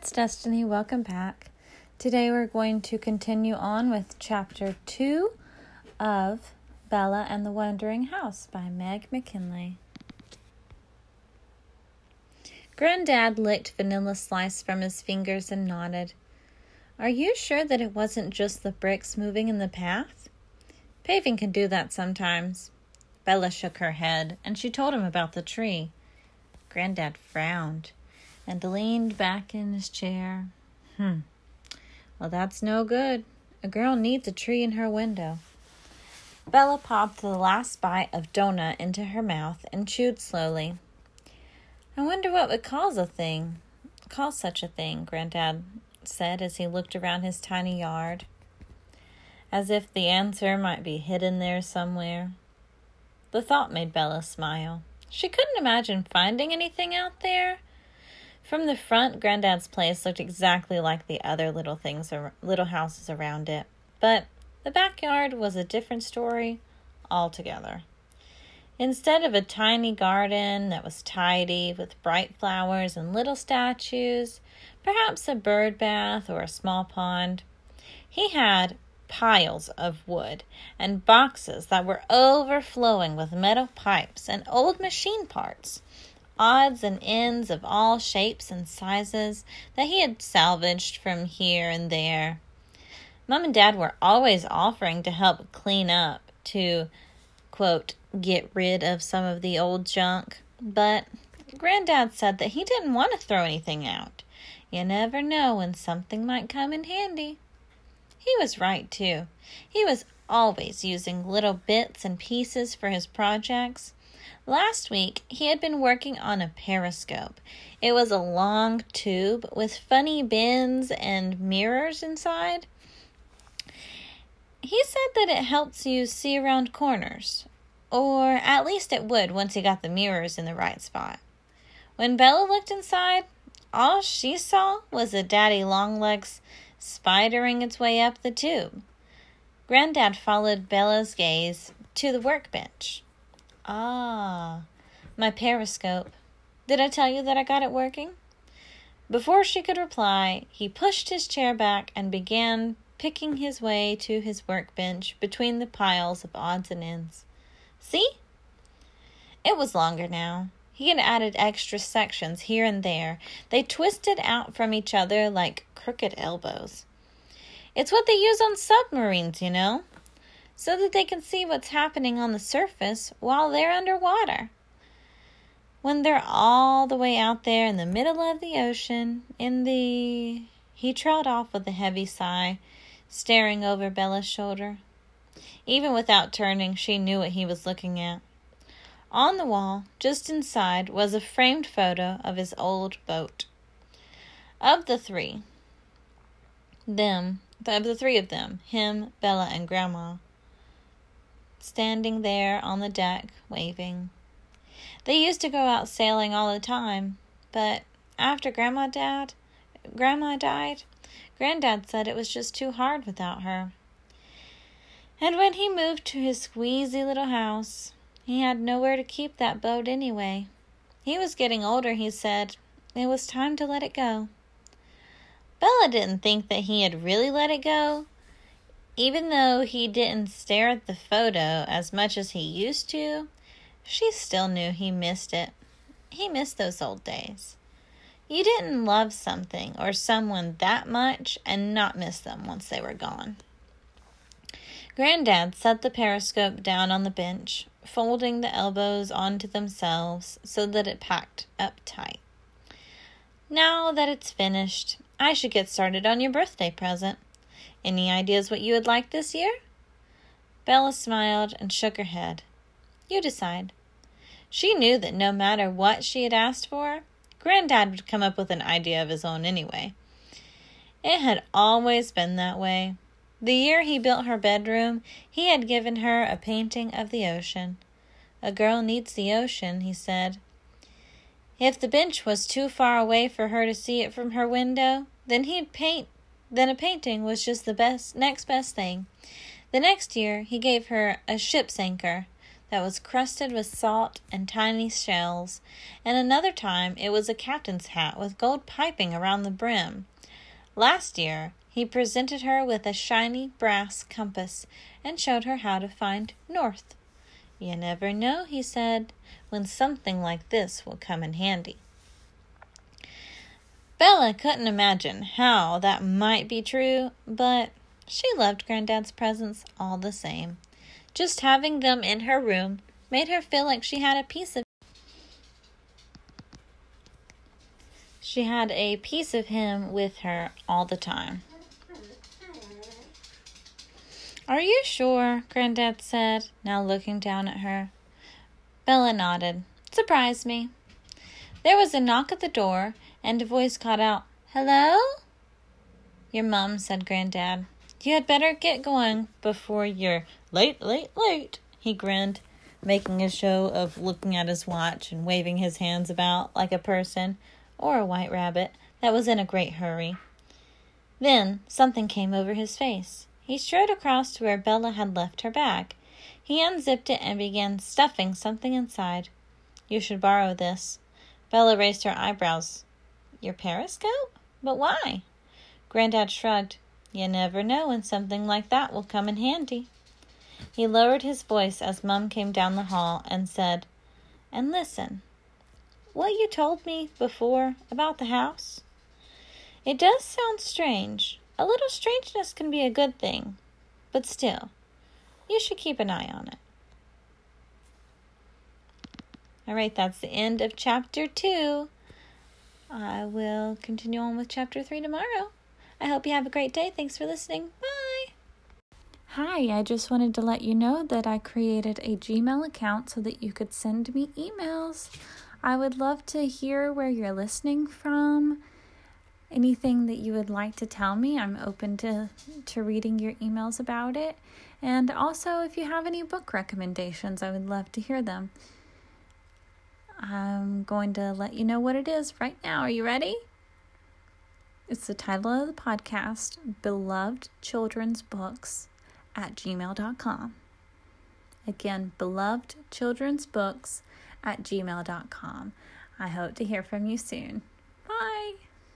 it's Destiny. Welcome back. Today we're going to continue on with chapter 2 of Bella and the Wandering House by Meg McKinlay. Granddad licked Vanilla Slice from his fingers and nodded. Are you sure that it wasn't just the bricks moving in the path? Paving can do that sometimes. Bella shook her head, and she told him about the tree. Granddad frowned and leaned back in his chair. Hmm. Well, that's no good. A girl needs a tree in her window. Bella popped the last bite of donut into her mouth and chewed slowly. I wonder what would cause a thing, cause such a thing, Granddad said as he looked around his tiny yard, as if the answer might be hidden there somewhere. The thought made Bella smile. She couldn't imagine finding anything out there, from the front, Granddad's place looked exactly like the other little things, or little houses around it, but the backyard was a different story altogether. Instead of a tiny garden that was tidy with bright flowers and little statues, perhaps a bird bath or a small pond, he had piles of wood and boxes that were overflowing with metal pipes and old machine parts odds and ends of all shapes and sizes that he had salvaged from here and there. Mom and Dad were always offering to help clean up, to, quote, get rid of some of the old junk, but Granddad said that he didn't want to throw anything out. You never know when something might come in handy. He was right, too. He was always using little bits and pieces for his projects. Last week, he had been working on a periscope. It was a long tube with funny bends and mirrors inside. He said that it helps you see around corners, or at least it would once he got the mirrors in the right spot. When Bella looked inside, all she saw was a daddy longlegs spidering its way up the tube. Granddad followed Bella's gaze to the workbench. Ah, my periscope. Did I tell you that I got it working? Before she could reply, he pushed his chair back and began picking his way to his workbench between the piles of odds and ends. See? It was longer now. He had added extra sections here and there. They twisted out from each other like crooked elbows. It's what they use on submarines, you know so that they can see what's happening on the surface while they're underwater. When they're all the way out there in the middle of the ocean, in the. He trailed off with a heavy sigh, staring over Bella's shoulder. Even without turning, she knew what he was looking at. On the wall, just inside, was a framed photo of his old boat. Of the three, them, of the three of them, him, Bella, and Grandma, standing there on the deck, waving. They used to go out sailing all the time, but after Grandma Dad, Grandma died, Granddad said it was just too hard without her. And when he moved to his squeezy little house, he had nowhere to keep that boat anyway. He was getting older, he said. It was time to let it go. Bella didn't think that he had really let it go, even though he didn't stare at the photo as much as he used to, she still knew he missed it. He missed those old days. You didn't love something or someone that much and not miss them once they were gone. Granddad set the periscope down on the bench, folding the elbows onto themselves so that it packed up tight. Now that it's finished, I should get started on your birthday present. Any ideas what you would like this year? Bella smiled and shook her head. You decide. She knew that no matter what she had asked for, Granddad would come up with an idea of his own anyway. It had always been that way. The year he built her bedroom, he had given her a painting of the ocean. A girl needs the ocean, he said. If the bench was too far away for her to see it from her window, then he'd paint then a painting was just the best next best thing. The next year he gave her a ship's anchor, that was crusted with salt and tiny shells, and another time it was a captain's hat with gold piping around the brim. Last year, he presented her with a shiny brass compass and showed her how to find north. You never know, he said, when something like this will come in handy. Bella couldn't imagine how that might be true, but she loved Granddad's presents all the same. Just having them in her room made her feel like she had a piece of she had a piece of him with her all the time. Are you sure? Granddad said, now looking down at her. Bella nodded. Surprised me. There was a knock at the door, and a voice called out, Hello? Your mum, said Granddad. You had better get going before you're late, late, late. He grinned, making a show of looking at his watch and waving his hands about like a person or a white rabbit that was in a great hurry. Then something came over his face. He strode across to where Bella had left her bag. He unzipped it and began stuffing something inside. You should borrow this. Bella raised her eyebrows. Your periscope? But why? Granddad shrugged. You never know when something like that will come in handy. He lowered his voice as Mum came down the hall and said, And listen, what you told me before about the house? It does sound strange. A little strangeness can be a good thing, but still, you should keep an eye on it. All right, that's the end of chapter two. I will continue on with chapter three tomorrow. I hope you have a great day. Thanks for listening. Bye. Hi, I just wanted to let you know that I created a Gmail account so that you could send me emails. I would love to hear where you're listening from anything that you would like to tell me. I'm open to, to reading your emails about it. And also, if you have any book recommendations, I would love to hear them. I'm going to let you know what it is right now. Are you ready? It's the title of the podcast Beloved Children's Books at gmail.com. Again, beloved children's books at gmail.com. I hope to hear from you soon.